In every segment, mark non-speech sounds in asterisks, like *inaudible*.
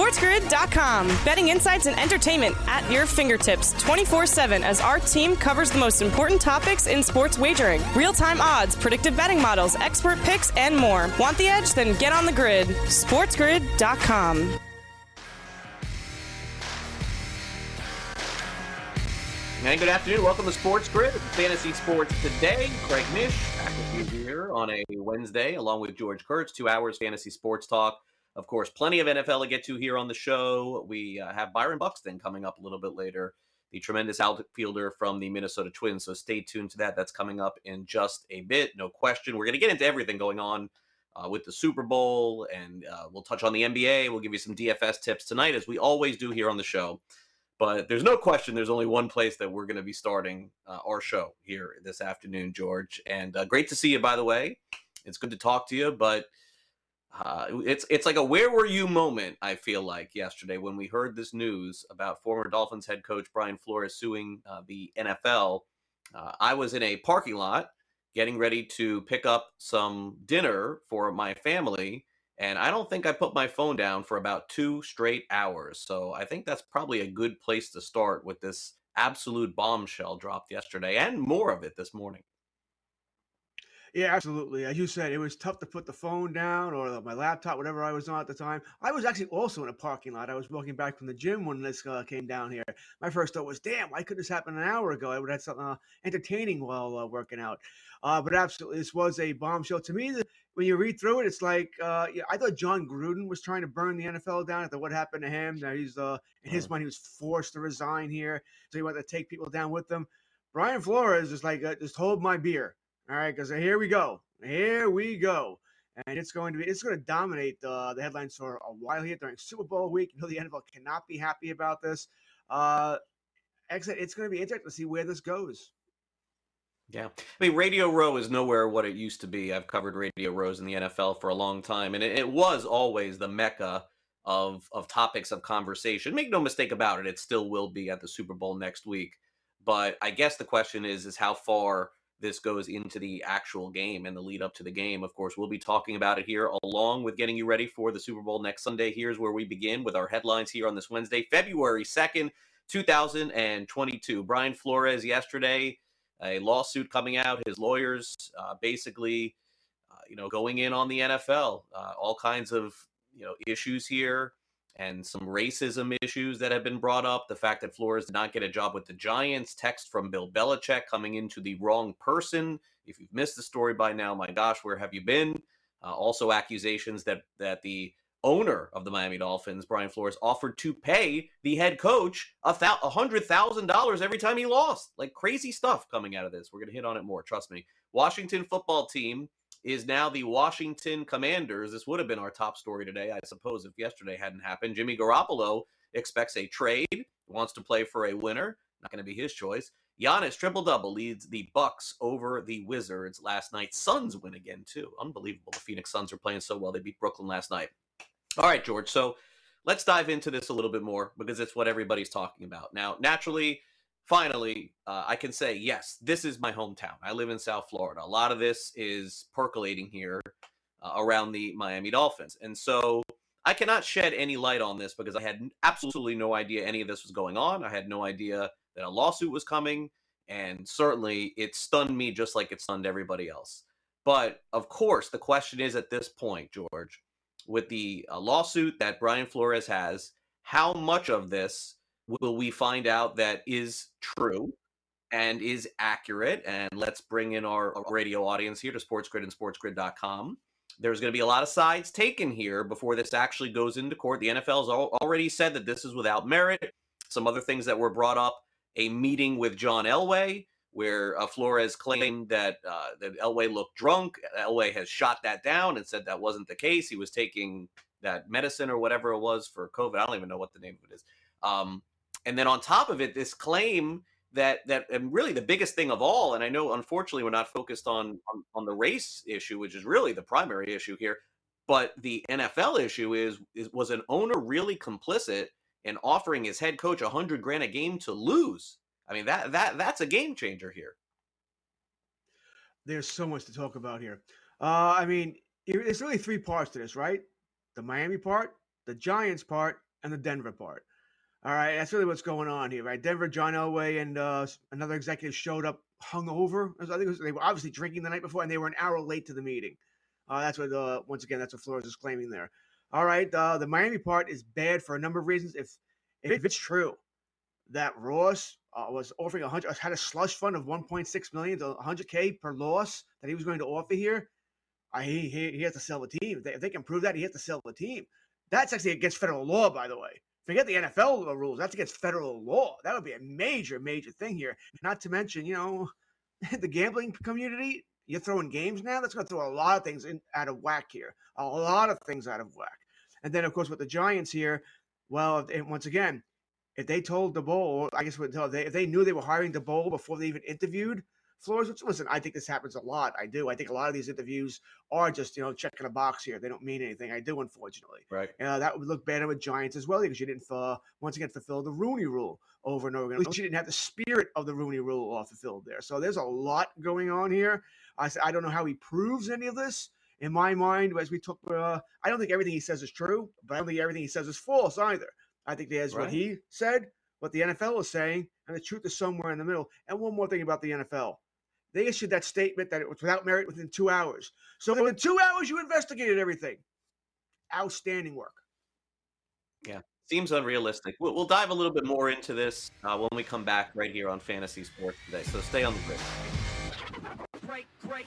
SportsGrid.com. Betting insights and entertainment at your fingertips 24 7 as our team covers the most important topics in sports wagering real time odds, predictive betting models, expert picks, and more. Want the edge? Then get on the grid. SportsGrid.com. And good afternoon. Welcome to Sports Grid, Fantasy Sports Today. Craig Mish back with you here on a Wednesday, along with George Kurtz. Two hours fantasy sports talk. Of course, plenty of NFL to get to here on the show. We uh, have Byron Buxton coming up a little bit later, the tremendous outfielder from the Minnesota Twins. So stay tuned to that. That's coming up in just a bit, no question. We're going to get into everything going on uh, with the Super Bowl, and uh, we'll touch on the NBA. We'll give you some DFS tips tonight, as we always do here on the show. But there's no question there's only one place that we're going to be starting uh, our show here this afternoon, George. And uh, great to see you, by the way. It's good to talk to you, but uh, it's it's like a where were you moment. I feel like yesterday when we heard this news about former Dolphins head coach Brian Flores suing uh, the NFL. Uh, I was in a parking lot getting ready to pick up some dinner for my family, and I don't think I put my phone down for about two straight hours. So I think that's probably a good place to start with this absolute bombshell dropped yesterday and more of it this morning. Yeah, absolutely. As you said, it was tough to put the phone down or my laptop, whatever I was on at the time. I was actually also in a parking lot. I was walking back from the gym when this uh, came down here. My first thought was, "Damn, why couldn't this happen an hour ago? I would have had something uh, entertaining while uh, working out." Uh, but absolutely, this was a bombshell to me. When you read through it, it's like uh, yeah, I thought Jon Gruden was trying to burn the NFL down after what happened to him. Now he's uh, in his mind, he was forced to resign here, so he wanted to take people down with him. Brian Flores is like, just hold my beer. All right, because here we go. Here we go. And it's going to be it's going to dominate uh, the headlines for a while here during Super Bowl week. You know the NFL cannot be happy about this. Uh, exit. It's going to be interesting to see where this goes. Yeah. I mean, Radio Row is nowhere what it used to be. I've covered Radio Rows in the NFL for a long time, and it, it, was always the mecca of of topics of conversation. Make no mistake about it, it still will be at the Super Bowl next week. But I guess the question is is how far this goes into the actual game and the lead up to the game. Of course, we'll be talking about it here along with getting you ready for the Super Bowl next Sunday. Here's where we begin with our headlines here on this Wednesday, February 2nd, 2022. Brian Flores yesterday, a lawsuit coming out, his lawyers uh, basically, uh, you know, going in on the NFL, uh, all kinds of, you know, issues here and some racism issues that have been brought up. The fact that Flores did not get a job with the Giants, text from Bill Belichick coming into the wrong person. If you've missed the story by now, my gosh, where have you been? Uh, also, accusations that that the owner of the Miami Dolphins, Brian Flores, offered to pay the head coach a hundred thousand dollars every time he lost. Like crazy stuff coming out of this. We're gonna hit on it more. Trust me. Washington football team is now the Washington Commanders. This would have been our top story today, I suppose, if yesterday hadn't happened. Jimmy Garoppolo expects a trade, wants to play for a winner. Not going to be his choice. Giannis triple double leads the Bucks over the Wizards last night. Suns win again too. Unbelievable. The Phoenix Suns are playing so well. They beat Brooklyn last night. All right, George. So let's dive into this a little bit more because it's what everybody's talking about. Now, naturally, finally, uh, I can say, yes, this is my hometown. I live in South Florida. A lot of this is percolating here uh, around the Miami Dolphins. And so I cannot shed any light on this because I had absolutely no idea any of this was going on. I had no idea that a lawsuit was coming. And certainly it stunned me just like it stunned everybody else. But of course, the question is at this point, George, with the uh, lawsuit that Brian Flores has, how much of this will we find out that is true and is accurate? And let's bring in our radio audience here to SportsGrid and SportsGrid.com. There's going to be a lot of sides taken here before this actually goes into court. The NFL has already said that this is without merit. Some other things that were brought up a meeting with John Elway, where uh, Flores claimed that uh, that Elway looked drunk. Elway has shot that down and said that wasn't the case. He was taking that medicine or whatever it was for COVID. I don't even know what the name of it is. Um, and then on top of it, this claim that that and really the biggest thing of all, and I know unfortunately we're not focused on on, on the race issue, which is really the primary issue here. But the NFL issue is, is was an owner really complicit in offering his head coach a hundred grand a game to lose? I mean that that that's a game changer here. There's so much to talk about here. Uh, I mean, it's really three parts to this, right? The Miami part, the Giants part, and the Denver part. All right, that's really what's going on here, right? Denver, John Elway, and uh, another executive showed up hungover. I think was, they were obviously drinking the night before, and they were an hour late to the meeting. Uh, that's what, uh, once again, that's what Flores is claiming there. All right, uh, the Miami part is bad for a number of reasons. If if it's true that Ross uh, was offering a hundred, had a slush fund of 1.6 million to 100k per loss that he was going to offer here, he, he he has to sell the team. If they, if they can prove that, he has to sell the team. That's actually against federal law, by the way. Forget the NFL rules. That's against federal law. That would be a major, major thing here. Not to mention, you know, *laughs* the gambling community. You're throwing games now. That's going to throw a lot of things in, out of whack here. A lot of things out of whack. And then, of course, with the Giants here, well, once again, if they told Daboll, I guess tell they if they knew they were hiring Daboll before they even interviewed Flores, which listen, I think this happens a lot. I do. I think a lot of these interviews are just you know checking a box here. They don't mean anything. I do, unfortunately. Right. Uh, that would look better with Giants as well because you didn't uh, once again fulfill the Rooney Rule over and over again. You didn't have the spirit of the Rooney Rule all fulfilled there. So there's a lot going on here. I I don't know how he proves any of this in my mind, as we took, uh, I don't think everything he says is true, but I don't think everything he says is false either. I think there's right. what he said, what the NFL is saying, and the truth is somewhere in the middle. And one more thing about the NFL. They issued that statement that it was without merit within two hours. So within two hours, you investigated everything. Outstanding work. Yeah, seems unrealistic. We'll, we'll dive a little bit more into this uh, when we come back right here on Fantasy Sports today. So stay on the grid. Break, break.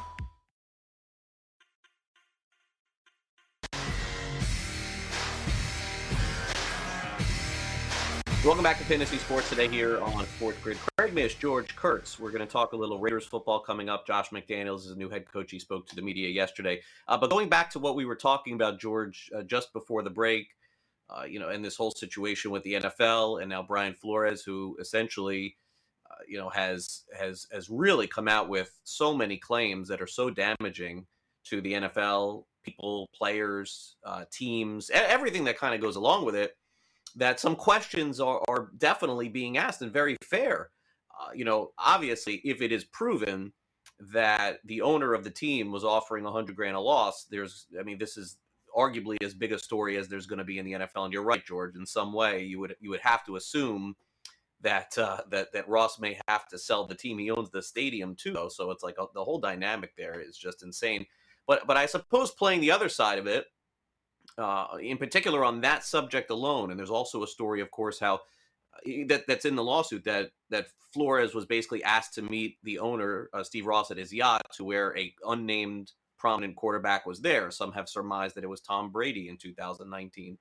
Welcome back to Fantasy Sports today here on Sports Grid. Craig Mish, George Kurtz. We're going to talk a little Raiders football coming up. Josh McDaniels is a new head coach. He spoke to the media yesterday. Uh, but going back to what we were talking about, George, uh, just before the break, uh, you know, and this whole situation with the NFL and now Brian Flores, who essentially, uh, you know, has has has really come out with so many claims that are so damaging to the NFL, people, players, uh, teams, everything that kind of goes along with it that some questions are, are definitely being asked and very fair. uh, you know, obviously, if it is proven that the owner of the team was offering a hundred grand a loss, there's, I mean, this is arguably as big a story as there's going to be in the NFL. And you're right, George. In some way, you would you would have to assume that uh, that that Ross may have to sell the team. He owns the stadium too, though, so it's like a, uh, the whole dynamic there is just insane. But but I suppose playing the other side of it, uh, in particular on that subject alone, and there's also a story, of course, how uh, that that's in the lawsuit that that Flores was basically asked to meet the owner uh, Steve Ross at his yacht to where a unnamed prominent quarterback was there. Some have surmised that it was Tom Brady in 2019.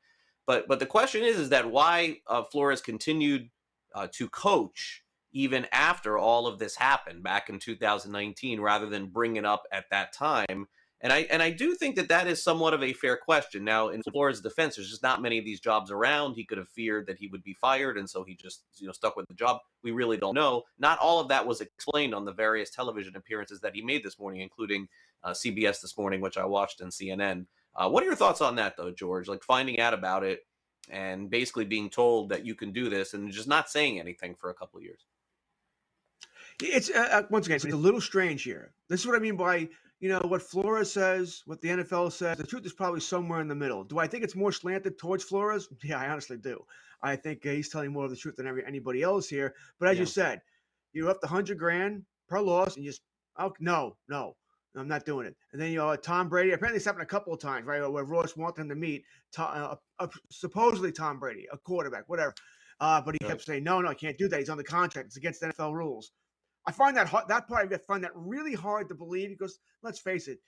But but the question is is that why uh, Flores continued uh, to coach even after all of this happened back in 2019 rather than bring it up at that time and I and I do think that that is somewhat of a fair question. Now, in Flores' defense, there's just not many of these jobs around. He could have feared that he would be fired, and so he just you know stuck with the job. We really don't know. Not all of that was explained on the various television appearances that he made this morning, including uh, CBS this morning, which I watched, and CNN. Uh, what are your thoughts on that, though, George? Like finding out about it and basically being told that you can do this and just not saying anything for a couple of years. It's uh, uh once again, it's a little strange here. This is what I mean by you know what Flores says, what the NFL says. The truth is probably somewhere in the middle. Do I think it's more slanted towards Flores? *laughs* Yeah, I honestly do. I think uh, he's telling more of the truth than every, anybody else here. But as yeah. you said, you're up to hundred grand per loss, and you just oh no, no, I'm not doing it. And then you know Tom Brady. Apparently, it's happened a couple of times, right? Where Ross wanted him to meet uh, uh, supposedly Tom Brady, a quarterback, whatever. Uh, but he kept saying, "No, no, I can't do that. He's on the contract. It's against NFL rules." I find that hard, that part I find that really hard to believe because let's face it,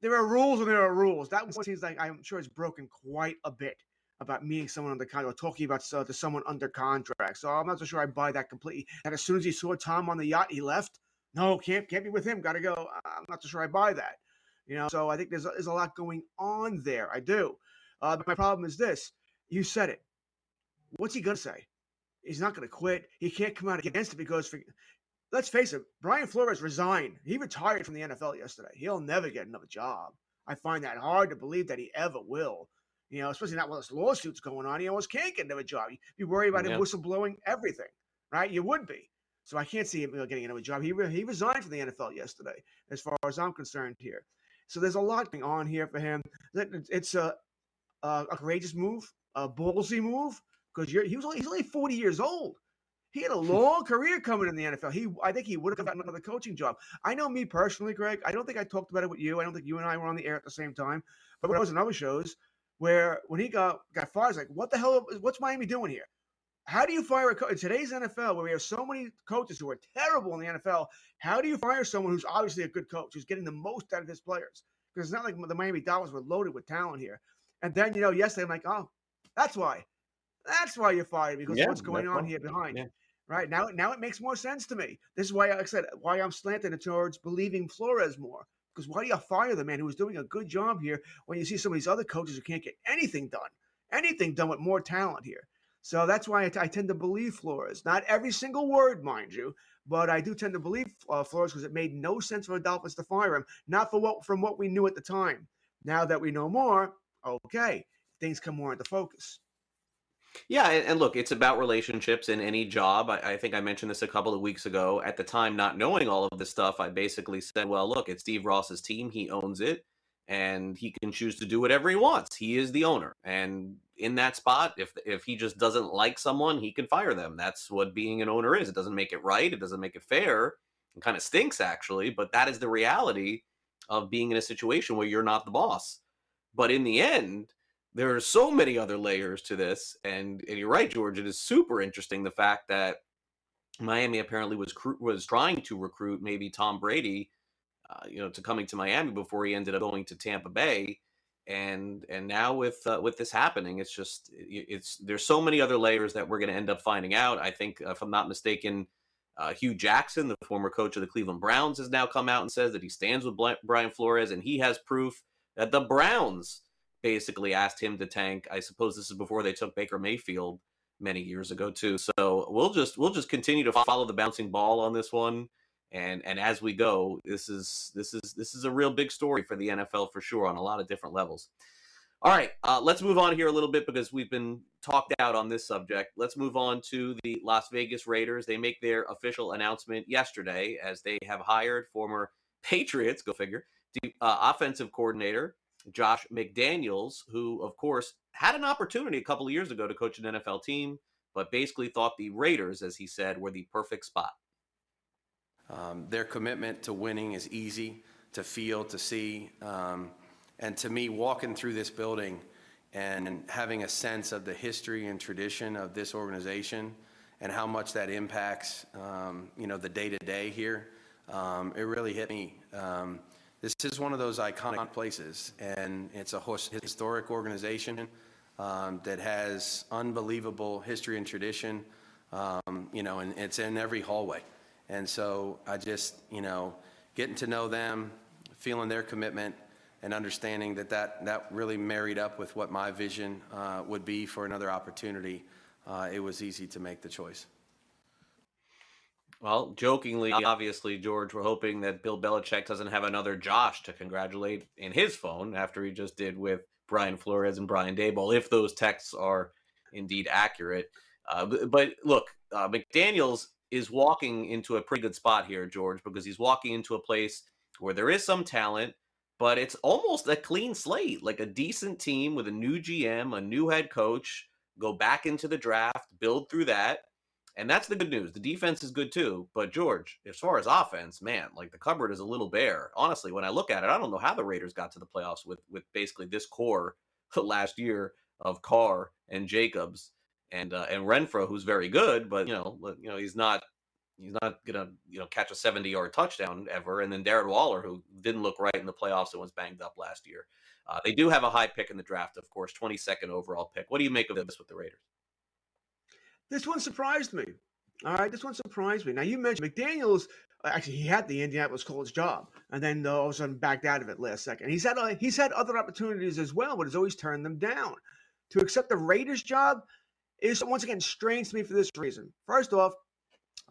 there are rules and there are rules. That one seems like I'm sure it's broken quite a bit about meeting someone under contract or talking about uh, to someone under contract. So I'm not so sure I buy that completely. And as soon as he saw Tom on the yacht, he left. No, can't can't be with him. Got to go. I'm not so sure I buy that. You know, so I think there's a, there's a lot going on there. I do. Uh, but my problem is this: you said it. What's he gonna say? He's not gonna quit. He can't come out against it because for, let's face it, Brian Flores resigned. He retired from the NFL yesterday. He'll never get another job. I find that hard to believe that he ever will. You know, especially not with this lawsuits going on. He almost can't get another job. You worry about yeah. him whistleblowing everything, right? You would be. So I can't see him getting another job. He he resigned from the NFL yesterday, as far as I'm concerned here. So there's a lot going on here for him. It's a, a, a courageous move, a ballsy move, because he was only, he's only 40 years old. He had a long career coming in the NFL. He, I think he would have gotten another coaching job. I know me personally, Greg. I don't think I talked about it with you. I don't think you and I were on the air at the same time. But when I was in other shows, where when he got got fired, I was like, "What the hell? What's Miami doing here? How do you fire a coach in today's NFL, where we have so many coaches who are terrible in the NFL? How do you fire someone who's obviously a good coach, who's getting the most out of his players? Because it's not like the Miami Dolphins were loaded with talent here. And then you know, yesterday I'm like, oh, that's why. That's why you're fired because yeah, what's going on here behind. Yeah. Right now, now it makes more sense to me. This is why, like I said, why I'm slanted towards believing Flores more. Because why do you fire the man who was doing a good job here when you see some of these other coaches who can't get anything done, anything done with more talent here? So that's why I, t- I tend to believe Flores. Not every single word, mind you, but I do tend to believe uh, Flores because it made no sense for the Dolphins to fire him. Not for what from what we knew at the time. Now that we know more, okay, things come more into focus. Yeah, and look, it's about relationships in any job. I, I, think I mentioned this a couple of weeks ago. At the time, not knowing all of this stuff, I basically said, "Well, look, it's Steve Ross's team. He owns it, and he can choose to do whatever he wants. He is the owner, and in that spot, if if he just doesn't like someone, he can fire them. That's what being an owner is. It doesn't make it right. It doesn't make it fair. It kind of stinks, actually, but that is the reality of being in a situation where you're not the boss. But in the end." There are so many other layers to this, and and you're right, George. It is super interesting the fact that Miami apparently was was trying to recruit maybe Tom Brady, uh, you know, to coming to Miami before he ended up going to Tampa Bay, and and now with uh, with this happening, it's just it's there's so many other layers that we're going to end up finding out. I think, uh, if I'm not mistaken. Uh, Hue Jackson, the former coach of the Cleveland Browns, has now come out and says that he stands with Brian Flores, and he has proof that the Browns basically asked him to tank. I suppose this is before they took Baker Mayfield many years ago too. So we'll just we'll just continue to follow the bouncing ball on this one. And and as we go, this is this is this is a real big story for the NFL for sure on a lot of different levels. All right, uh, let's move on here a little bit because we've been talked out on this subject. Let's move on to the Las Vegas Raiders. They make their official announcement yesterday as they have hired former Patriots, go figure, uh, offensive coordinator Josh McDaniels, who, of course, had an opportunity a couple of years ago to coach an NFL team, but basically thought the Raiders, as he said, were the perfect spot. Um, their commitment to winning is easy to feel, to see. Um, and to me, walking through this building and having a sense of the history and tradition of this organization and how much that impacts, um, you know, the day to day here, um, it really hit me. This is one of those iconic places, and it's a historic organization um, that has unbelievable history and tradition, um, you know, and it's in every hallway. And so I just, you know, getting to know them, feeling their commitment, and understanding that that, that really married up with what my vision uh, would be for another opportunity, uh, it was easy to make the choice. Well, jokingly, obviously, George, we're hoping that Bill Belichick doesn't have another Josh to congratulate in his phone after he just did with Brian Flores and Brian Daboll, if those texts are indeed accurate. Uh, but, but, look, uh, McDaniels is walking into a pretty good spot here, George, because he's walking into a place where there is some talent but it's almost a clean slate, like a decent team with a new GM, a new head coach, go back into the draft, build through that. And that's the good news. The defense is good too. But George, as far as offense, man, like the cupboard is a little bare. Honestly, when I look at it, I don't know how the Raiders got to the playoffs with with basically this core *laughs* last year of Carr and Jacobs and uh, and Renfrow, who's very good, but you know, you know, he's not He's not gonna, you know, catch a 70 yard touchdown ever. And then Darren Waller, who didn't look right in the playoffs and was banged up last year. Uh, they do have a high pick in the draft, of course, 22nd overall pick. What do you make of this with the Raiders? This one surprised me. All right, this one surprised me. Now you mentioned McDaniels. Uh, actually, he had the Indianapolis Colts job, and then uh, all of a sudden backed out of it last second. He's had uh, he's had other opportunities as well, but has always turned them down. To accept the Raiders job is once again strange to me for this reason. First off,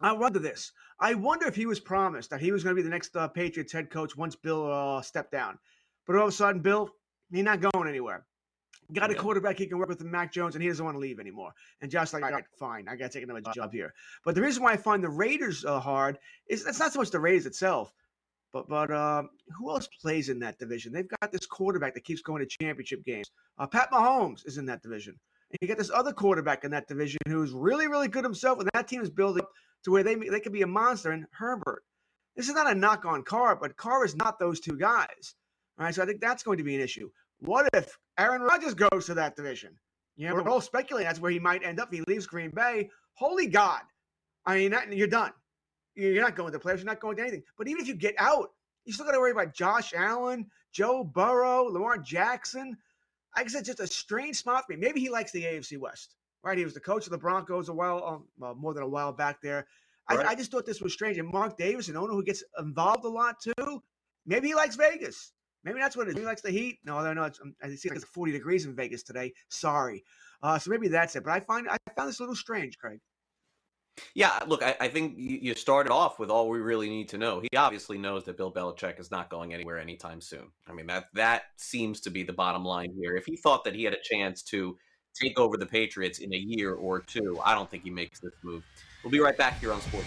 I wonder this. I wonder if he was promised that he was going to be the next uh, Patriots head coach once Bill uh, stepped down. But all of a sudden, Bill, he's not going anywhere. Got a quarterback he can work with, Mac Jones, and he doesn't want to leave anymore. And Josh like, all right, fine, I got to take another job here. But the reason why I find the Raiders uh, hard is it's not so much the Raiders itself, but but uh, who else plays in that division? They've got this quarterback that keeps going to championship games. Uh, Pat Mahomes is in that division. And you get this other quarterback in that division who's really, really good himself, and that team is building up to where they they could be a monster. And Herbert, this is not a knock on Carr, but Carr is not those two guys. All right, so I think that's going to be an issue. What if Aaron Rodgers goes to that division? You know, we're all speculating that's where he might end up if he leaves Green Bay. Holy God. I mean, that, you're done. You're not going to players. You're not going to anything. But even if you get out, you still got to worry about Josh Allen, Joe Burrow, Lamar Jackson. Like I said, just a strange spot for me. Maybe he likes the AFC West right? He was the coach of the Broncos a while, um, more than a while back there. I. I, just thought this was strange. And Mark Davis, an owner who gets involved a lot too, maybe he likes Vegas. Maybe that's what it is. Maybe he likes the heat. No, no, no. It's, um, I see it's 40 degrees in Vegas today. Sorry. Uh, so maybe that's it. But I find I found this a little strange, Craig. Yeah, look, I, I, think you started off with all we really need to know. He obviously knows that Bill Belichick is not going anywhere anytime soon. I mean that that seems to be the bottom line here. If he thought that he had a chance to take over the Patriots in a year or two. I don't think he makes this move. We'll be right back here on Sports.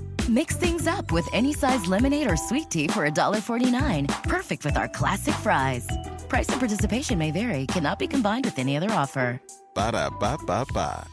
Mix things up with any size lemonade or sweet tea for $1.49. Perfect with our classic fries. Price and participation may vary, cannot be combined with any other offer. Ba da ba ba ba.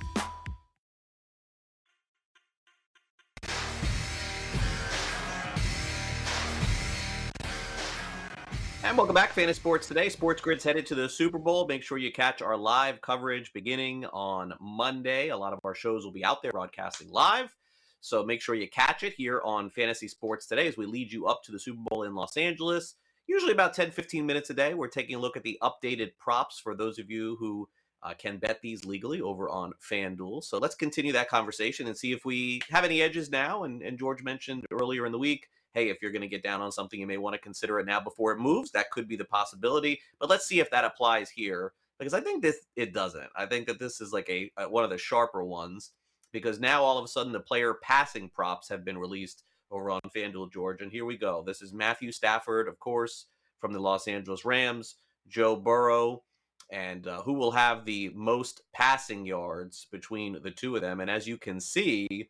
And welcome back, Fantasy Sports Today. Sports Grid's headed to the Super Bowl. Make sure you catch our live coverage beginning on Monday. A lot of our shows will be out there broadcasting live. So make sure you catch it here on Fantasy Sports Today as we lead you up to the Super Bowl in Los Angeles. Usually about 10, 15 minutes a day. We're taking a look at the updated props for those of you who uh, can bet these legally over on FanDuel. So let's continue that conversation and see if we have any edges now. And, and George mentioned earlier in the week hey, if you're going to get down on something, you may want to consider it now before it moves. That could be the possibility. But let's see if that applies here because I think this it doesn't. I think that this is like a, a one of the sharper ones because now all of a sudden the player passing props have been released over on FanDuel George. And here we go. This is Matthew Stafford, of course, from the Los Angeles Rams, Joe Burrow, and uh, who will have the most passing yards between the two of them. And as you can see,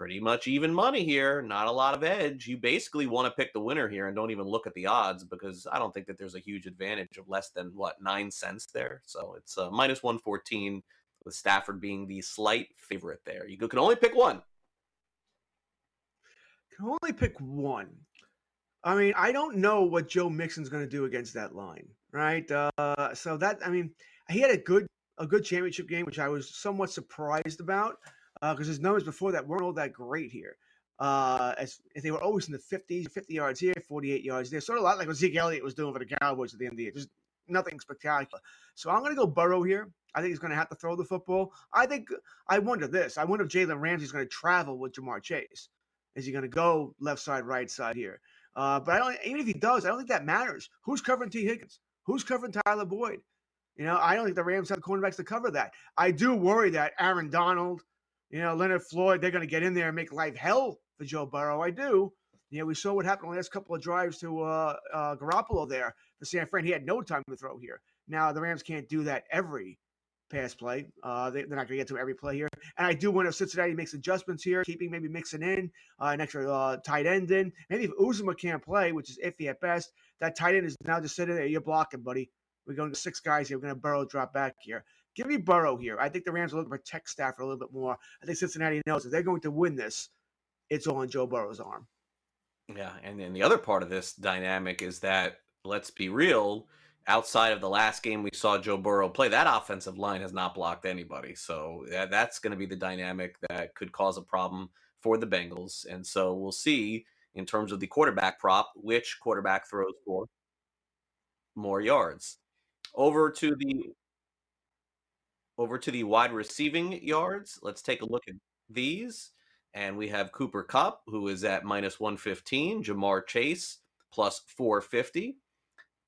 pretty much even money here, not a lot of edge. You basically want to pick the winner here and don't even look at the odds because I don't think that there's a huge advantage of less than what nine cents there. So it's uh, minus 114 with Stafford being the slight favorite there. You can only pick one. Can only pick one. I mean, I don't know what Joe Mixon's going to do against that line, right? Uh, so that I mean, he had a good a good championship game, which I was somewhat surprised about because uh, his numbers before that weren't all that great here. Uh, as they were always in the 50s, 50 yards here, 48 yards there, sort of a lot like what Zeke Elliott was doing for the Cowboys at the end of the year. Just nothing spectacular. So I'm going to go Burrow here. I think he's going to have to throw the football. I think I wonder this. I wonder if Jalen Ramsey's going to travel with Ja'Marr Chase. Is he going to go left side, right side here? Uh, but I don't. Even if he does, I don't think that matters. Who's covering Tee Higgins? Who's covering Tyler Boyd? You know, I don't think the Rams have the cornerbacks to cover that. I do worry that Aaron Donald, you know, Leonard Floyd, they're going to get in there and make life hell for Joe Burrow. I do. You know, we saw what happened the last couple of drives to uh, uh, Garoppolo there for San Fran. He had no time to throw here. Now the Rams can't do that every pass play. Uh, they, are not going to get to every play here. And I do wonder if Cincinnati makes adjustments here, keeping maybe mixing in uh, an extra uh, tight end in. Maybe if Uzomah can't play, which is iffy at best, that tight end is now just sitting there. You're blocking, buddy. We're going to six guys here. We're going to Burrow drop back here. Give me Burrow here. I think the Rams are looking to protect Stafford a little bit more. I think Cincinnati knows if they're going to win this, it's all in Joe Burrow's arm. Yeah, and then the other part of this dynamic is that let's be real. Outside of the last game we saw Joe Burrow play, that offensive line has not blocked anybody. So that's going to be the dynamic that could cause a problem for the Bengals. And so we'll see in terms of the quarterback prop which quarterback throws for more yards. Over to the over to the wide receiving yards. Let's take a look at these. And we have Cooper Kupp, who is at minus 115, Ja'Marr Chase plus 450.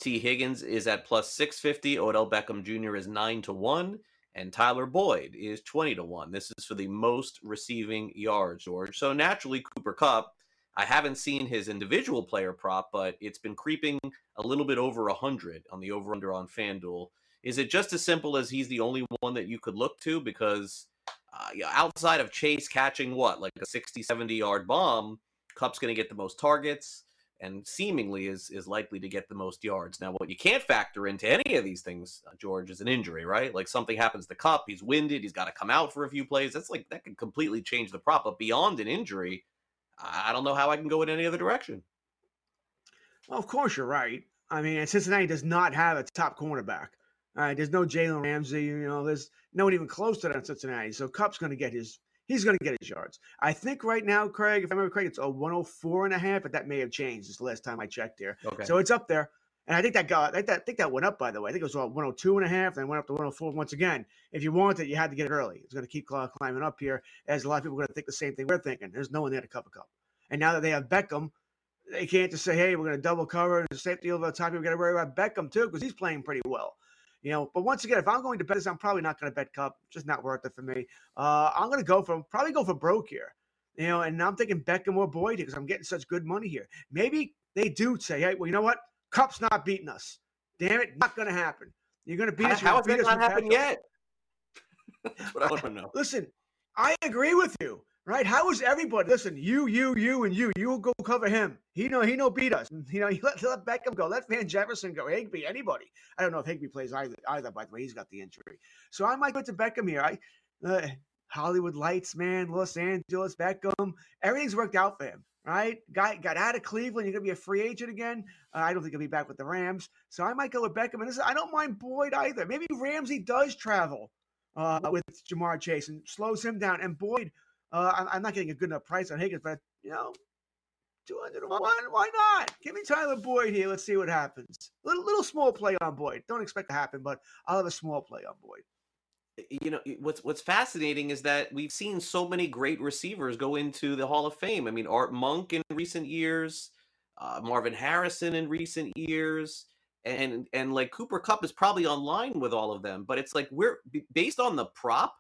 Tee Higgins is at plus 650. Odell Beckham Jr. is 9 to 1. And Tyler Boyd is 20 to 1. This is for the most receiving yards, George. So naturally, Cooper Kupp, I haven't seen his individual player prop, but it's been creeping a little bit over 100 on the over under on FanDuel. Is it just as simple as he's the only one that you could look to? Because uh, outside of Chase catching what, like a 60, 70 yard bomb, Kupp's going to get the most targets and seemingly is is likely to get the most yards. Now, what you can't factor into any of these things, uh, George, is an injury, right? Like something happens to Kupp, he's winded, he's got to come out for a few plays. That's like that could completely change the prop. But beyond an injury, I don't know how I can go in any other direction. Well, of course you're right. I mean, Cincinnati does not have a top cornerback. All right, there's no Jalen Ramsey. You know, there's no one even close to that in Cincinnati. So Kupp's going to get his. He's going to get his yards. I think right now, Craig, if I remember Craig, it's a 104 and a half, but that may have changed the last time I checked here. Okay. So it's up there. And I think that got, I think that went up, by the way. I think it was 102 and a half, then went up to 104 once again. If you want it, you had to get it early. It's going to keep climbing up here, as a lot of people are going to think the same thing we're thinking. There's no one there to cover Kupp. And now that they have Beckham, they can't just say, hey, we're going to double cover and safety over the top. We've got to worry about Beckham, too, because he's playing pretty well. You know, but once again, if I'm going to bet this, I'm probably not going to bet Kupp. Just not worth it for me. Uh, I'm going to go for probably go for broke here. You know, and I'm thinking Beckham or Boyd because I'm getting such good money here. Maybe they do say, hey, well, you know what? Kupp's not beating us. Damn it, not going to happen. You're going to beat us. How has that not happened yet? *laughs* That's what I want to *laughs* know. Listen, I agree with you right? How is everybody? Listen, you, you, you, and you. You go cover him. He know he no beat us. You know, *laughs* let, let Beckham go. Let Van Jefferson go. Higbee, anybody. I don't know if Higbee plays either. Either by the way, he's got the injury. So I might go to Beckham here. I uh, Hollywood Lights, man, Los Angeles, Beckham. Everything's worked out for him. Right, guy got out of Cleveland. You're gonna be a free agent again. Uh, I don't think he'll be back with the Rams, so I might go with Beckham. And this, I don't mind Boyd either. Maybe Ramsey does travel uh, with Ja'Marr Chase and slows him down. And Boyd, uh, I'm not getting a good enough price on Higgins, but you know, 201, why not? Give me Tyler Boyd here. Let's see what happens. Little little small play on Boyd. Don't expect to happen, but I'll have a small play on Boyd. You know what's what's fascinating is that we've seen so many great receivers go into the Hall of Fame. I mean, Art Monk in recent years, uh, Marvin Harrison in recent years, and and like Cooper Kupp is probably online with all of them. But it's like we're based on the prop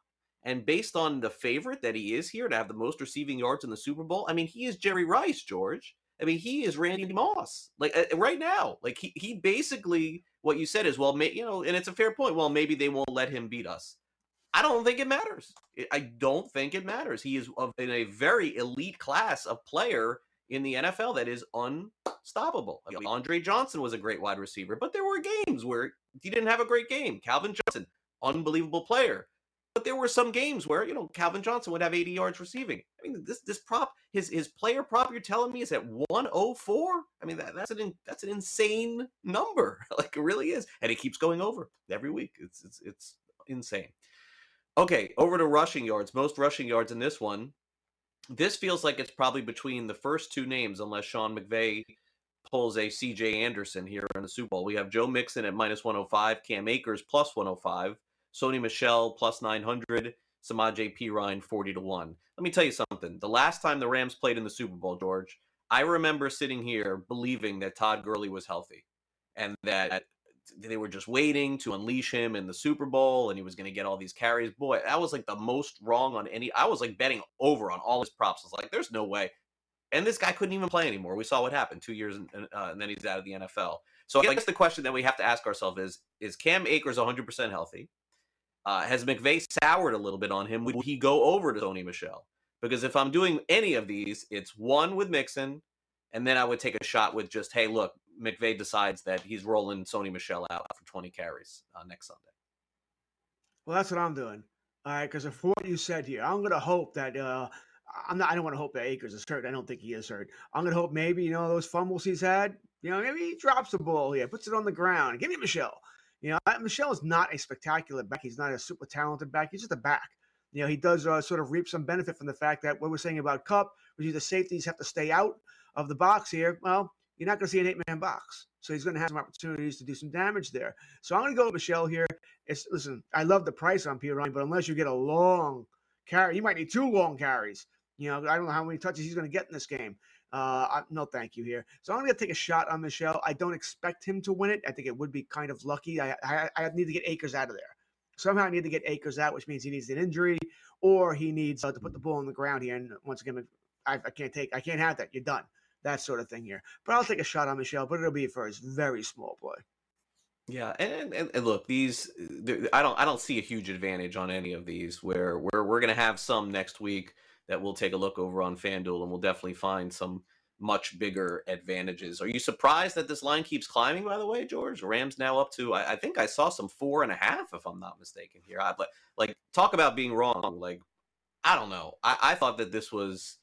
and based on the favorite that he is here to have the most receiving yards in the Super Bowl, I mean, he is Jerry Rice, George. I mean, he is Randy Moss, like uh, right now. Like he, he basically what you said is, well, may, you know, and it's a fair point. Well, maybe they won't let him beat us. I don't think it matters. I don't think it matters. He is in a very elite class of player in the NFL that is unstoppable. I mean, Andre Johnson was a great wide receiver, but there were games where he didn't have a great game. Calvin Johnson, unbelievable player. But there were some games where you know Calvin Johnson would have 80 yards receiving. I mean, this this prop, his his player prop, you're telling me is at 104. I mean, that, that's an that's an insane number. *laughs* like it really is, and it keeps going over every week. It's it's it's insane. Okay, over to rushing yards. Most rushing yards in this one. This feels like it's probably between the first two names, unless Sean McVay pulls a CJ Anderson here in the Super Bowl. We have Joe Mixon at minus 105, Cam Akers plus 105. Sony Michel plus 900, Samaj P. Ryan 40 to 1. Let me tell you something. The last time the Rams played in the Super Bowl, George, I remember sitting here believing that Todd Gurley was healthy and that they were just waiting to unleash him in the Super Bowl and he was going to get all these carries. Boy, that was like the most wrong on any. I was like betting over on all his props. I was like, there's no way. And this guy couldn't even play anymore. We saw what happened two years and, uh, and then he's out of the NFL. So I guess the question that we have to ask ourselves is Is Cam Akers 100% healthy? Uh, has McVay soured a little bit on him? Would he go over to Sony Michel? Because if I'm doing any of these, it's one with Mixon, and then I would take a shot with just, hey, look, McVay decides that he's rolling Sony Michelle out for 20 carries uh, next Sunday. Well, that's what I'm doing. All right, because of what you said here, I'm going to hope that uh, I'm not. I don't want to hope that Akers is hurt. I don't think he is hurt. I'm going to hope maybe you know those fumbles he's had. You know, maybe he drops the ball here, puts it on the ground. Give me Michel. You know, Michel is not a spectacular back. He's not a super talented back. He's just a back. You know, he does uh, sort of reap some benefit from the fact that what we're saying about Kupp, which is the safeties have to stay out of the box here. Well, you're not going to see an eight man box. So he's going to have some opportunities to do some damage there. So I'm going to go with Michel here. It's listen, I love the price on Perine, but unless you get a long carry, you might need two long carries. You know, I don't know how many touches he's going to get in this game. Uh, I, no, thank you here. So I'm going to take a shot on Michel. I don't expect him to win it. I think it would be kind of lucky. I, I, I need to get Akers out of there. Somehow I need to get Akers out, which means he needs an injury or he needs uh, to put the ball on the ground here. And once again, I, I can't take, I can't have that. You're done. That sort of thing here. But I'll take a shot on Michel, but it'll be for his very small play. Yeah, and, and, and look, these I don't I don't see a huge advantage on any of these. Where where we're gonna have some next week that we'll take a look over on FanDuel and we'll definitely find some much bigger advantages. Are you surprised that this line keeps climbing, by the way, George? Rams now up to, I, I think I saw some four and a half, if I'm not mistaken here. I, like, talk about being wrong. Like, I don't know. I, I thought that this was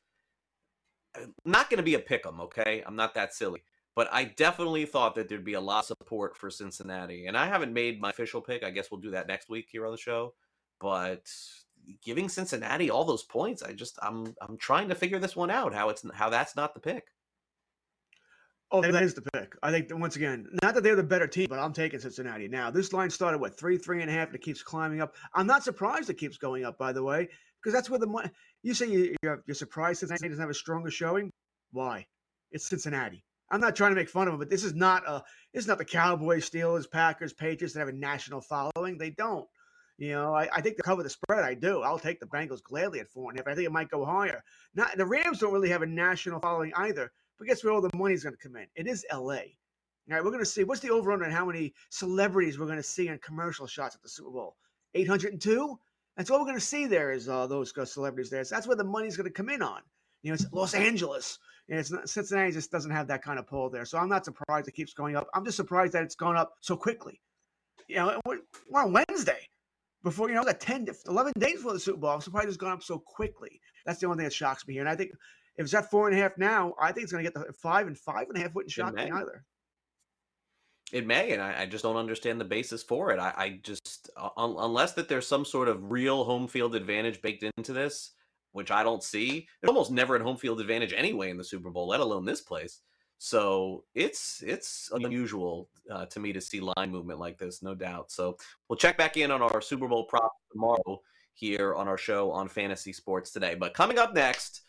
uh, not going to be a pick 'em, okay? I'm not that silly. But I definitely thought that there'd be a lot of support for Cincinnati. And I haven't made my official pick. I guess we'll do that next week here on the show. But giving Cincinnati all those points, I just I'm I'm trying to figure this one out. How it's how that's not the pick. Oh, that is the pick. I think that once again, not that they're the better team, but I'm taking Cincinnati now. This line started what three, three and a half, and it keeps climbing up. I'm not surprised it keeps going up, by the way, because that's where the money. You say you, you're, you're surprised Cincinnati doesn't have a stronger showing. Why? It's Cincinnati. I'm not trying to make fun of them, but this is not a this is not the Cowboys, Steelers, Packers, Patriots that have a national following. They don't. You know, I, I think to cover the spread, I do. I'll take the Bengals gladly at four and a half. I think it might go higher. Not the Rams don't really have a national following either. But guess where all the money's going to come in? It is L.A. All right, we're going to see what's the over under and how many celebrities we're going to see in commercial shots at the Super Bowl. 802. That's all we're going to see there is uh, those celebrities there. So that's where the money's going to come in on. You know, it's Los Angeles. And it's not, Cincinnati just doesn't have that kind of pull there. So I'm not surprised it keeps going up. I'm just surprised that it's gone up so quickly. You know, we're, we're on Wednesday before, you know, got 10, 11 days before the Super Bowl. I'm surprised it's gone up so quickly. That's the only thing that shocks me here. And I think if it's at four and a half now, I think it's going to get the five and five and a half wouldn't shock me either. It may, and I, I, just don't understand the basis for it. I, I just, uh, un, unless that there's some sort of real home field advantage baked into this, which I don't see. There's almost never a home field advantage anyway in the Super Bowl, let alone this place. So it's it's unusual uh, to me to see line movement like this, no doubt. So we'll check back in on our Super Bowl prop tomorrow here on our show on Fantasy Sports today. But coming up next,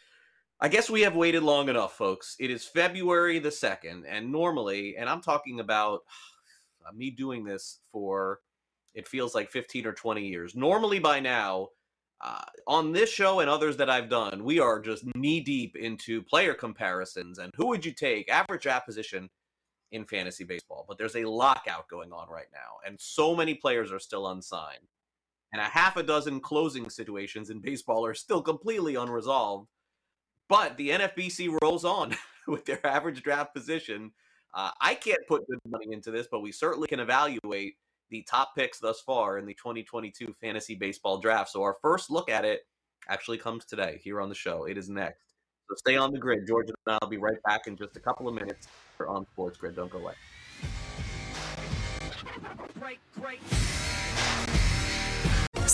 I guess we have waited long enough, folks. It is February the second, and normally, and I'm talking about *sighs* me doing this for it feels like 15 or 20 years. Normally, by now uh, on this show and others that I've done, we are just knee deep into player comparisons and who would you take, average draft position in fantasy baseball. But there's a lockout going on right now, and so many players are still unsigned. And a half a dozen closing situations in baseball are still completely unresolved. But the NFBC rolls on *laughs* with their average draft position. Uh, I can't put good money into this, but we certainly can evaluate the top picks thus far in the 2022 fantasy baseball draft. So our first look at it actually comes today here on the show. It is next. So stay on the grid. George and I'll be right back in just a couple of minutes on Sports Grid. Don't go away. Break, break.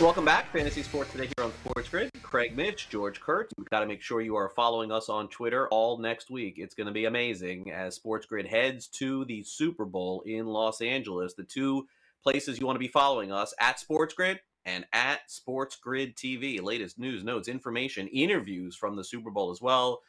Welcome back, Fantasy Sports Today here on Sports Grid. Craig Mish, George Kurtz. We've got to make sure you are following us on Twitter all next week. It's going to be amazing as Sports Grid heads to the Super Bowl in Los Angeles. The two places you want to be following us at Sports Grid and at Sports Grid TV. Latest news, notes, information, interviews from the Super Bowl as well.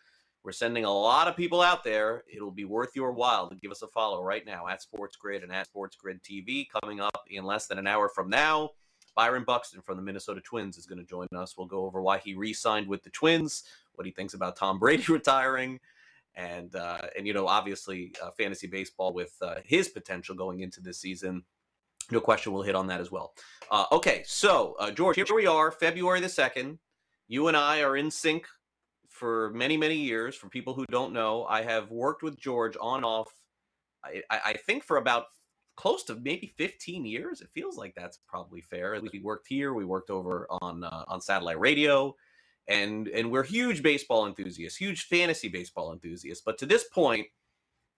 We're sending a lot of people out there. It'll be worth your while to give us a follow right now at Sports Grid and at Sports Grid TV. Coming up in less than an hour from now Byron Buxton from the Minnesota Twins is going to join us. We'll go over why he re-signed with the Twins, what he thinks about Tom Brady *laughs* retiring, and uh, and you know obviously uh, fantasy baseball with uh, his potential going into this season. No question, we'll hit on that as well. Uh, okay, so uh, George, here we are, February the second. You and I are in sync for many many years. For people who don't know, I have worked with George on off. I, I think for about close to maybe 15 years. It feels like that's probably fair. We worked here, we worked over on uh, on satellite radio, and and we're huge baseball enthusiasts, huge fantasy baseball enthusiasts. But to this point,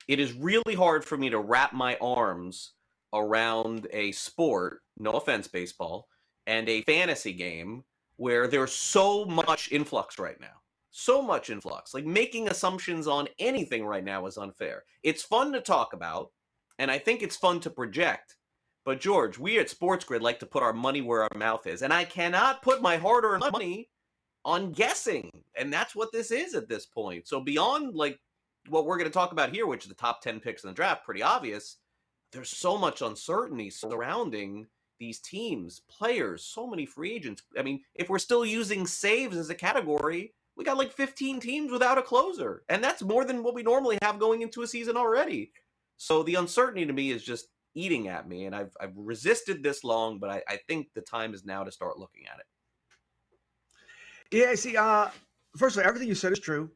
it is really hard for me to wrap my arms around a sport, no offense, baseball, and a fantasy game where there's so much influx right now. So much influx. Like making assumptions on anything right now is unfair. It's fun to talk about, and I think it's fun to project. But George, we at Sports Grid like to put our money where our mouth is, and I cannot put my hard-earned money on guessing, and that's what this is at this point. So beyond like what we're going to talk about here, which is the top 10 picks in the draft, pretty obvious. There's so much uncertainty surrounding these teams, players, so many free agents. I mean, if we're still using saves as a category, we got like 15 teams without a closer. And that's more than what we normally have going into a season already. So the uncertainty to me is just eating at me. And I've, I've resisted this long, but I, I think the time is now to start looking at it. Yeah, see, uh, first of all, everything you said is true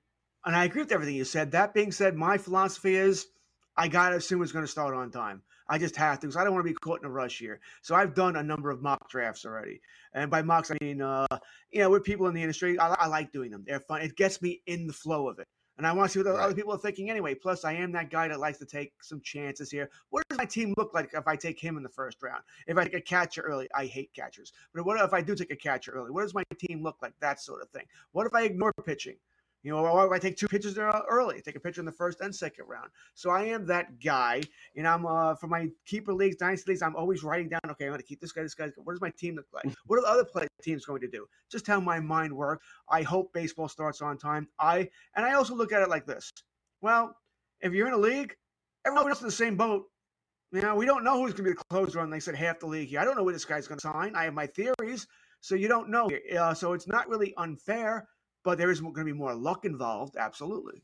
and I agree with everything you said. That being said, my philosophy is I got to assume it's going to start on time. I just have to because I don't want to be caught in a rush here. So I've done a number of mock drafts already. And by mocks, I mean, uh, you know, with people in the industry, I, I like doing them. They're fun. It gets me in the flow of it. And I want to see what right. other people are thinking anyway. Plus, I am that guy that likes to take some chances here. What does my team look like if I take him in the first round? If I take a catcher early, I hate catchers. But what if I do take a catcher early? What does my team look like? That sort of thing. What if I ignore pitching? You know, or I take two pitches early, take a pitcher in the first and second round. So I am that guy. And I'm uh, for my keeper leagues, dynasty leagues, I'm always writing down, okay, I'm going to keep this guy, this guy. What does my team look like? What are the other play teams going to do? Just how my mind works. I hope baseball starts on time. I and I also look at it like this. Well, if you're in a league, everyone else in the same boat. You know, we don't know who's going to be the closer on. They said half the league here. I don't know where this guy's going to sign. I have my theories, so you don't know. Uh, so it's not really unfair but there is going to be more luck involved. Absolutely.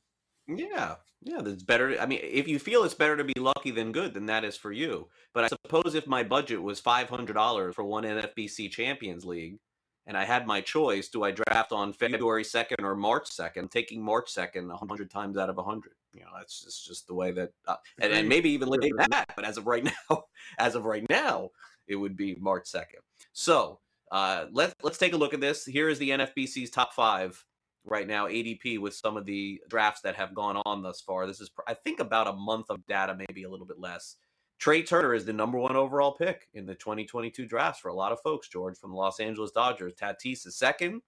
Yeah, yeah, that's better. I mean, if you feel it's better to be lucky than good, then that is for you. But I suppose if my budget was five hundred dollars for one NFBC Champions League, and I had my choice, do I draft on February second or March second? Taking March second a hundred times out of a hundred. You know, that's just just the way that, uh, and, and maybe even later than that. But as of right *laughs* now, as of right now, it would be March second. So uh, let's let's take a look at this. Here is the NFBC's top five right now ADP with some of the drafts that have gone on thus far. This is, I think, about a month of data, maybe a little bit less. Trea Turner is the number one overall pick in the 2022 drafts for a lot of folks, George, from the Los Angeles Dodgers. Tatis is second.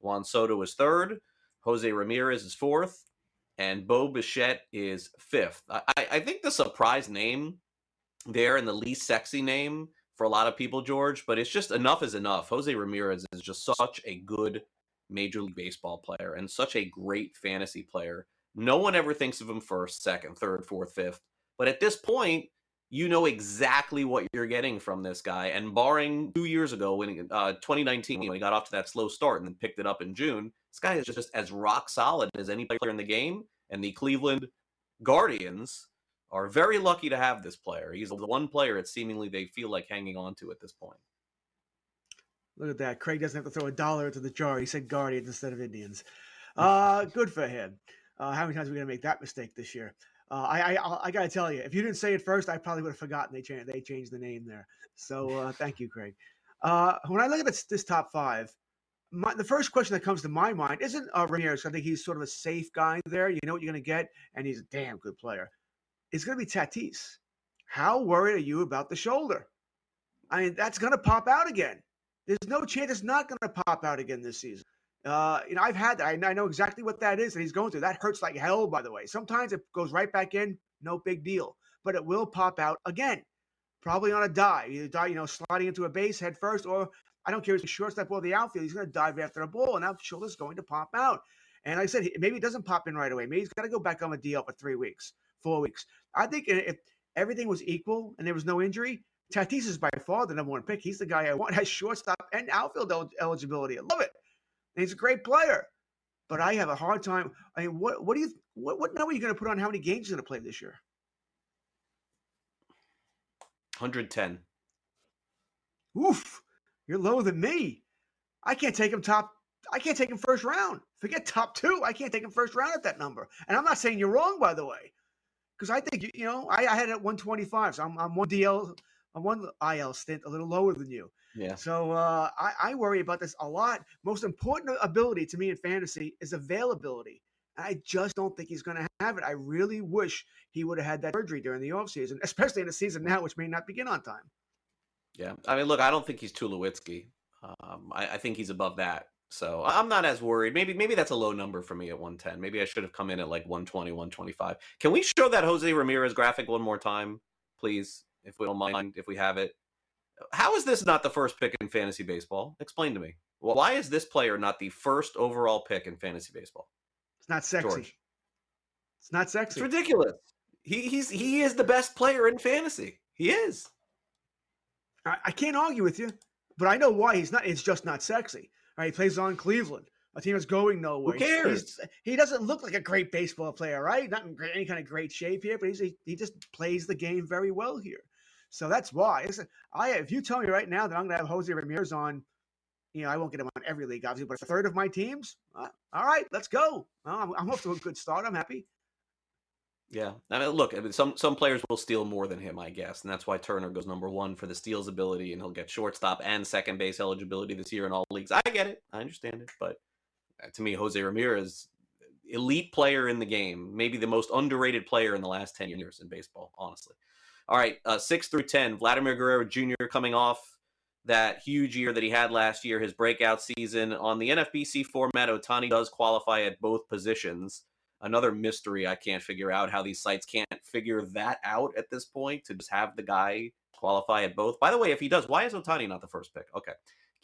Juan Soto is third. Jose Ramirez is fourth. And Bo Bichette is fifth. I, I think the surprise name there and the least sexy name for a lot of people, George, but it's just enough is enough. Jose Ramirez is just such a good Major League Baseball player and such a great fantasy player. No one ever thinks of him first, second, third, fourth, fifth. But at this point, you know exactly what you're getting from this guy. And barring two years ago, when uh, 2019, when he got off to that slow start and then picked it up in June, this guy is just as rock solid as any player in the game. And the Cleveland Guardians are very lucky to have this player. He's the one player it seemingly they feel like hanging on to at this point. Look at that. Craig doesn't have to throw a dollar into the jar. He said Guardians instead of Indians. *laughs* Uh, good for him. Uh, how many times are we going to make that mistake this year? Uh, I, I, I got to tell you, if you didn't say it first, I probably would have forgotten they changed they changed the name there. So uh, thank you, Craig. Uh, when I look at this, this top five, my, the first question that comes to my mind isn't uh, Ramirez. I think he's sort of a safe guy there. You know what you're going to get, and he's a damn good player. It's going to be Tatis. How worried are you about the shoulder? I mean, that's going to pop out again. There's no chance it's not going to pop out again this season. Uh, you know, I've had that. I know exactly what that is that he's going through. That hurts like hell, by the way. Sometimes it goes right back in, no big deal, but it will pop out again, probably on a dive. Either you know, sliding into a base head first, or I don't care if it's shortstop or the outfield. He's going to dive after the ball, and that shoulder's going to pop out. And like I said, maybe it doesn't pop in right away. Maybe he's got to go back on the DL for three weeks, four weeks. I think if everything was equal and there was no injury, Tatis is by far the number one pick. He's the guy I want. *laughs* Has shortstop and outfield el- eligibility. I love it. And he's a great player. But I have a hard time. I mean, what what do you what what number are you going to put on how many games he's going to play this year? 110. Oof, you're lower than me. I can't take him top. I can't take him first round. Forget top two. I can't take him first round at that number. And I'm not saying you're wrong, by the way, because I think you know I, I had it at 125, so I'm, I'm one DL on one IL stint a little lower than you. Yeah. So uh, I, I worry about this a lot. Most important ability to me in fantasy is availability. I just don't think he's going to have it. I really wish he would have had that surgery during the offseason, especially in a season now, which may not begin on time. Yeah. I mean, look, I don't think he's Tulowitzki. Um, I, I think he's above that. So I'm not as worried. Maybe maybe that's a low number for me at 110. Maybe I should have come in at like 120, 125. Can we show that Jose Ramirez graphic one more time, please, if we don't mind, if we have it? How is this not the first pick in fantasy baseball? Explain to me. Why is this player not the first overall pick in fantasy baseball? It's not sexy. George. It's not sexy. It's ridiculous. He he's he is the best player in fantasy. He is. I, I can't argue with you, but I know why he's not. It's just not sexy. Right? He plays on Cleveland, a team that's going nowhere. Who cares? He's, he doesn't look like a great baseball player, right? Not in any kind of great shape here, but he's he just plays the game very well here. So that's why. I if you tell me right now that I'm going to have Jose Ramirez on, you know, I won't get him on every league, obviously, but a third of my teams. Uh, all right, let's go. I'm, I'm off to a good start. I'm happy. Yeah, I mean, look, I mean, some some players will steal more than him, I guess, and that's why Turner goes number one for the steals ability, and he'll get shortstop and second base eligibility this year in all leagues. I get it, I understand it, but uh, to me, Jose Ramirez, elite player in the game, maybe the most underrated player in the last ten years in baseball, honestly. All right, uh, six through ten, Vladimir Guerrero Jr. coming off that huge year that he had last year, his breakout season on the NFBC format. Ohtani does qualify at both positions another mystery I can't figure out how these sites can't figure that out at this point to just have the guy qualify at both. By the way, if he does, why is Ohtani not the first pick? Okay.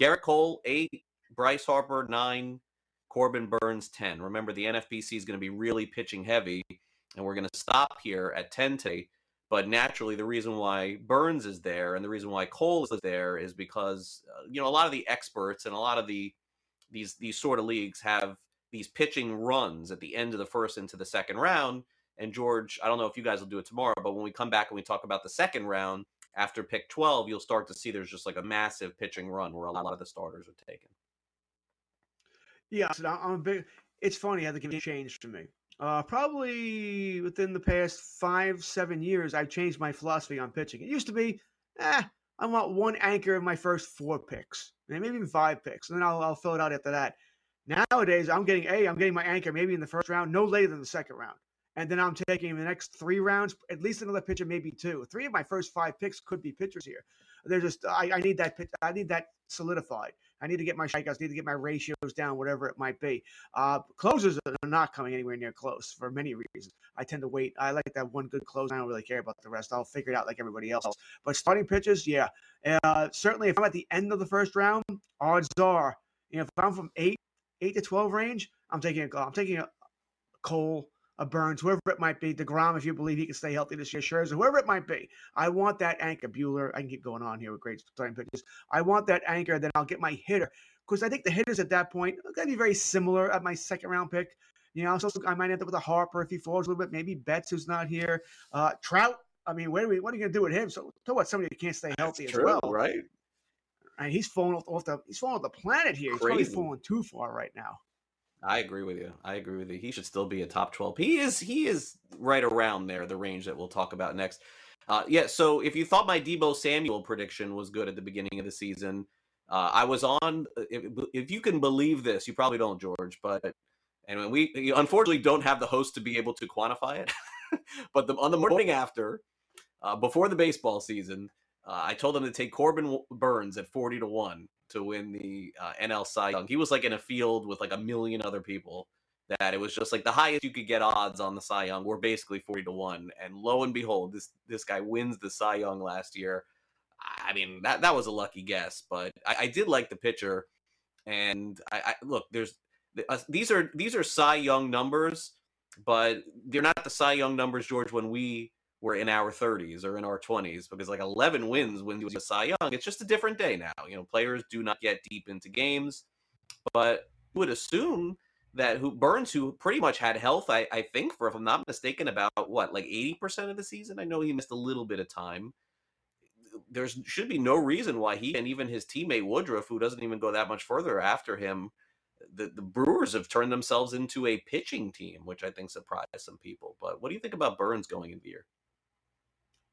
Gerrit Cole, eight. Bryce Harper, nine. Corbin Burnes 10. Remember, the NFBC is going to be really pitching heavy, and we're going to stop here at 10 today. But naturally, the reason why Burnes is there and the reason why Cole is there is because uh, you know a lot of the experts and a lot of the these these sort of leagues have these pitching runs at the end of the first into the second round. And George, I don't know if you guys will do it tomorrow, but when we come back and we talk about the second round after pick 12, you'll start to see there's just like a massive pitching run where a lot of the starters are taken. Yeah, so I'm a big. It's funny how the game changed for me. Uh, probably within the past five, seven years, I've changed my philosophy on pitching. It used to be, eh, I want one anchor in my first four picks, maybe even five picks, and then I'll, I'll fill it out after that. Nowadays, I'm getting a, I'm getting my anchor maybe in the first round, no later than the second round, and then I'm taking the next three rounds, at least another pitcher, maybe two. Three of my first five picks could be pitchers here. They're just, I, I need that, pitch, I need that solidified. I need to get my strikeouts, need to get my ratios down, whatever it might be. Uh, closers are not coming anywhere near close for many reasons. I tend to wait. I like that one good close. I don't really care about the rest. I'll figure it out like everybody else. But starting pitches, yeah, uh, certainly if I'm at the end of the first round, odds are, you know, if I'm from eight eight to twelve range, I'm taking a I'm taking a Cole, a Burnes, whoever it might be, Degrom, if you believe he can stay healthy this year, Scherzer, whoever it might be. I want that anchor. Buehler, I can keep going on here with great starting pitches. I want that anchor. Then I'll get my hitter because I think the hitters at that point are going to be very similar at my second round pick. You know, so I might end up with a Harper if he falls a little bit. Maybe Betts, who's not here. Uh, Trout. I mean, what are, we, what are you going to do with him? So, so what? Somebody that can't stay healthy That's as true, well, right? And he's falling off, off the he's falling off the planet here. He's probably falling too far right now. I agree with you. I agree with you. He should still be a top 12. He is he is right around there, the range that we'll talk about next. Uh, yeah, so if you thought my Deebo Samuel prediction was good at the beginning of the season, uh, I was on. If, if you can believe this, you probably don't, George. But and we unfortunately don't have the host to be able to quantify it. *laughs* but the, on the morning after, uh, before the baseball season, uh, I told them to take Corbin Burnes at forty to one to win the uh, NL Cy Young. He was like in a field with like a million other people. That it was just like the highest you could get odds on the Cy Young were basically forty to one, and lo and behold, this this guy wins the Cy Young last year. I mean that that was a lucky guess, but I, I did like the pitcher, and I, I look there's uh, these are these are Cy Young numbers, but they're not the Cy Young numbers, George, when we were in our 30s or in our 20s, because like 11 wins when you was Cy Young, it's just a different day now. You know, players do not get deep into games, but you would assume that who Burnes, who pretty much had health, I, I think, for if I'm not mistaken, about what like 80% of the season. I know he missed a little bit of time. There should be no reason why he and even his teammate Woodruff, who doesn't even go that much further after him, the, the Brewers have turned themselves into a pitching team, which I think surprised some people. But what do you think about Burnes going into the year?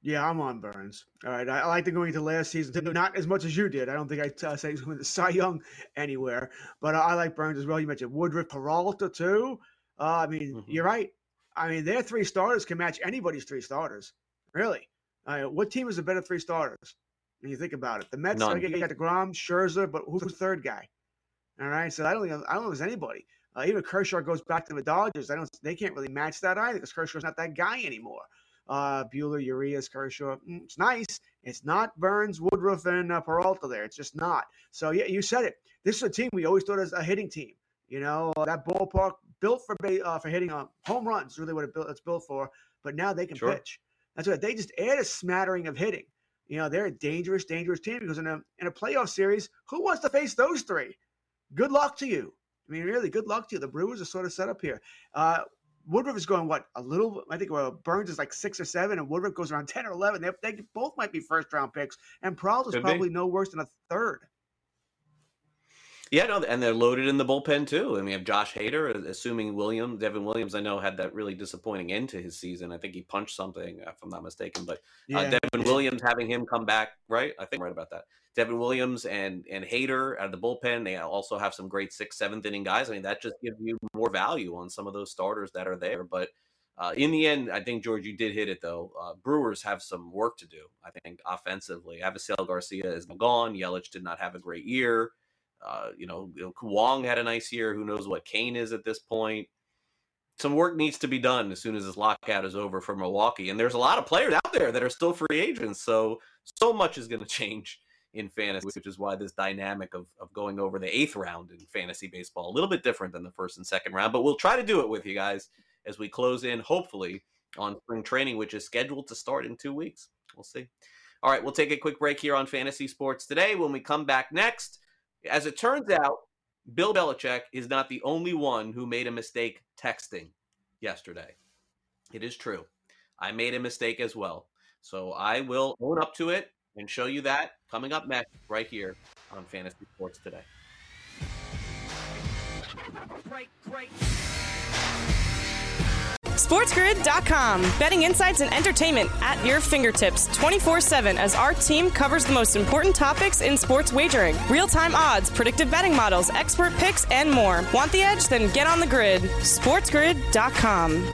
Yeah, I'm on Burnes. All right, I, I like to go into last season, not as much as you did. I don't think I'd uh, say he's going to *laughs* Cy Young anywhere, but I, I like Burnes as well. You mentioned Woodruff, Peralta too. Uh, I mean, mm-hmm. you're right. I mean, their three starters can match anybody's three starters. Really. Uh, what team is a better three starters? When you think about it, the Mets None. got Degrom, Scherzer, but who's the third guy? All right, so I don't think I don't know if there's anybody. Uh, even Kershaw goes back to the Dodgers. I don't. They can't really match that either because Kershaw's not that guy anymore. Uh, Buehler, Urias, Kershaw. Mm, it's nice. It's not Burnes, Woodruff, and uh, Peralta there. It's just not. So yeah, you said it. This is a team we always thought was a hitting team. You know that ballpark built for uh, for hitting uh, home runs. Really, what it built, it's built for. But now they can sure. pitch. That's what they just add a smattering of hitting. You know, they're a dangerous, dangerous team because in a in a playoff series, who wants to face those three? Good luck to you. I mean, really, good luck to you. The Brewers are sort of set up here. Uh, Woodruff is going what a little. I think well, Burnes is like six or seven, and Woodruff goes around *laughs* ten or eleven. They, they both might be first round picks, and Peralta is probably be. no worse than a third. Yeah, no, and they're loaded in the bullpen too. And we have Josh Hader, assuming Williams, Devin Williams. I know had that really disappointing end to his season. I think he punched something, if I'm not mistaken. But uh, yeah. Devin Williams having him come back, right? I think I'm right about that. Devin Williams and and Hader out of the bullpen. They also have some great sixth, seventh inning guys. I mean, that just gives you more value on some of those starters that are there. But uh, in the end, I think George, you did hit it though. Uh, Brewers have some work to do. I think offensively, Avisail Garcia is gone. Yelich did not have a great year. Uh, you know, Wong had a nice year. Who knows what Cain is at this point? Some work needs to be done as soon as this lockout is over for Milwaukee. And there's a lot of players out there that are still free agents. So, so much is going *laughs* to change in fantasy, which is why this dynamic of, of going over the eighth round in fantasy baseball, a little bit different than the first and second round. But we'll try to do it with you guys as we close in, hopefully, on spring training, which is scheduled to start in two weeks. We'll see. All right, we'll take a quick break here on Fantasy Sports today. When we come back next, as it turns out, Bill Belichick is not the only one who made a mistake texting yesterday. It is true. I made a mistake as well. So I will own up to it and show you that coming up next, right here on Fantasy Sports Today. Great, great. SportsGrid.com. Betting insights and entertainment at your fingertips 24 7 as our team covers the most important topics in sports wagering real time odds, predictive betting models, expert picks, and more. Want the edge? Then get on the grid. SportsGrid.com.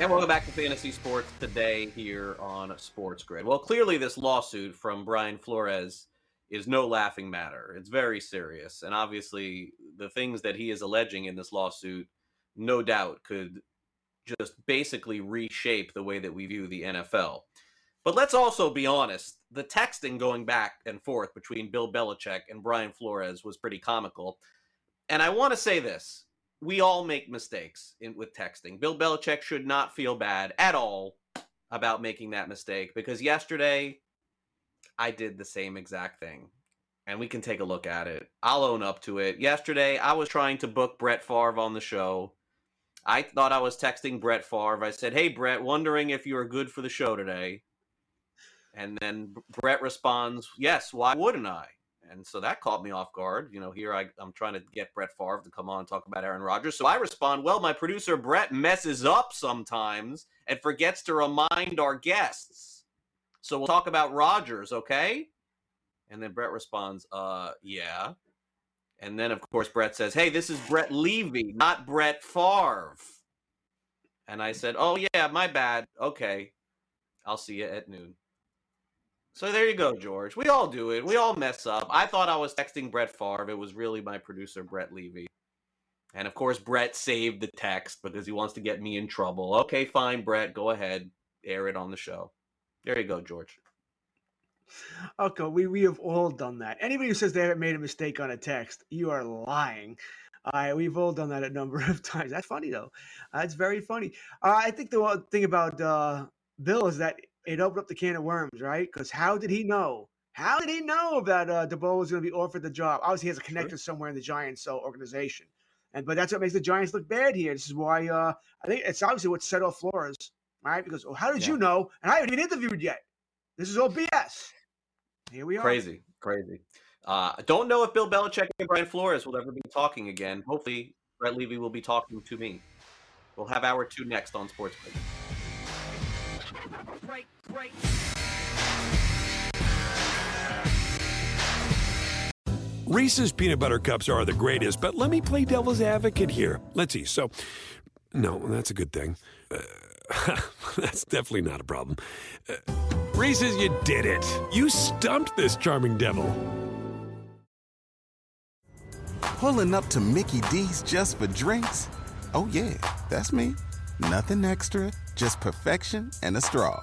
And welcome back to Fantasy Sports today here on Sports Grid. Well, clearly, this lawsuit from Brian Flores is no laughing matter. It's very serious. And obviously, the things that he is alleging in this lawsuit, no doubt, could just basically reshape the way that we view the NFL. But let's also be honest the texting going back and forth between Bill Belichick and Brian Flores was pretty comical. And I want to say this we all make mistakes in, with texting. Bill Belichick should not feel bad at all about making that mistake because yesterday I did the same exact thing. And we can take a look at it. I'll own up to it. Yesterday, I was trying to book Brett Favre on the show. I thought I was texting Brett Favre. I said, Hey, Brett, wondering if you are good for the show today. And then Brett responds, Yes, why wouldn't I? And so that caught me off guard. You know, here I, am trying to get Brett Favre to come on and talk about Aaron Rodgers. So I respond, Well, my producer Brett messes up sometimes and forgets to remind our guests So we'll talk about Rodgers, okay? And then Brett responds, uh, yeah. And then, of course, Brett says, hey, this is Brett Levy, not Brett Favre. And I said, oh, yeah, my bad. Okay. I'll see you at noon. So there you go, George. We all do it. We all mess up. I thought I was texting Brett Favre. It was really my producer, Brett Levy. And of course, Brett saved the text because he wants to get me in trouble. Okay, fine, Brett. Go ahead. Air it on the show. There you go, George. Okay, we, we have all done that. Anybody who says they haven't made a mistake on a text, you are lying. Uh, we've all done that a number of *laughs* times. That's funny though. That's very funny. Uh, I think the thing about uh, Bill is that it opened up the can of worms, right? Because how did he know? How did he know that uh, Daboll was going to be offered the job? Obviously, he has a connection sure. somewhere in the Giants uh, organization, and but that's what makes the Giants look bad here. This is why uh, I think it's obviously what set off Flores, right? Because well, how did yeah. you know? And I haven't even interviewed yet. This is all BS. Here we are. Crazy, crazy. Uh, I don't know if Bill Belichick and Brian Flores will ever be talking again. Hopefully, Brett Levy will be talking to me. We'll have hour two next on Sports. Break, break. Reese's peanut butter cups are the greatest, but let me play devil's advocate here. Let's see. So, no, that's a good thing. Uh, *laughs* that's definitely not a problem. Uh, Reese's, you did it. You stumped this charming devil. Pulling up to Mickey D's just for drinks? Oh, yeah, that's me. Nothing extra, just perfection and a straw.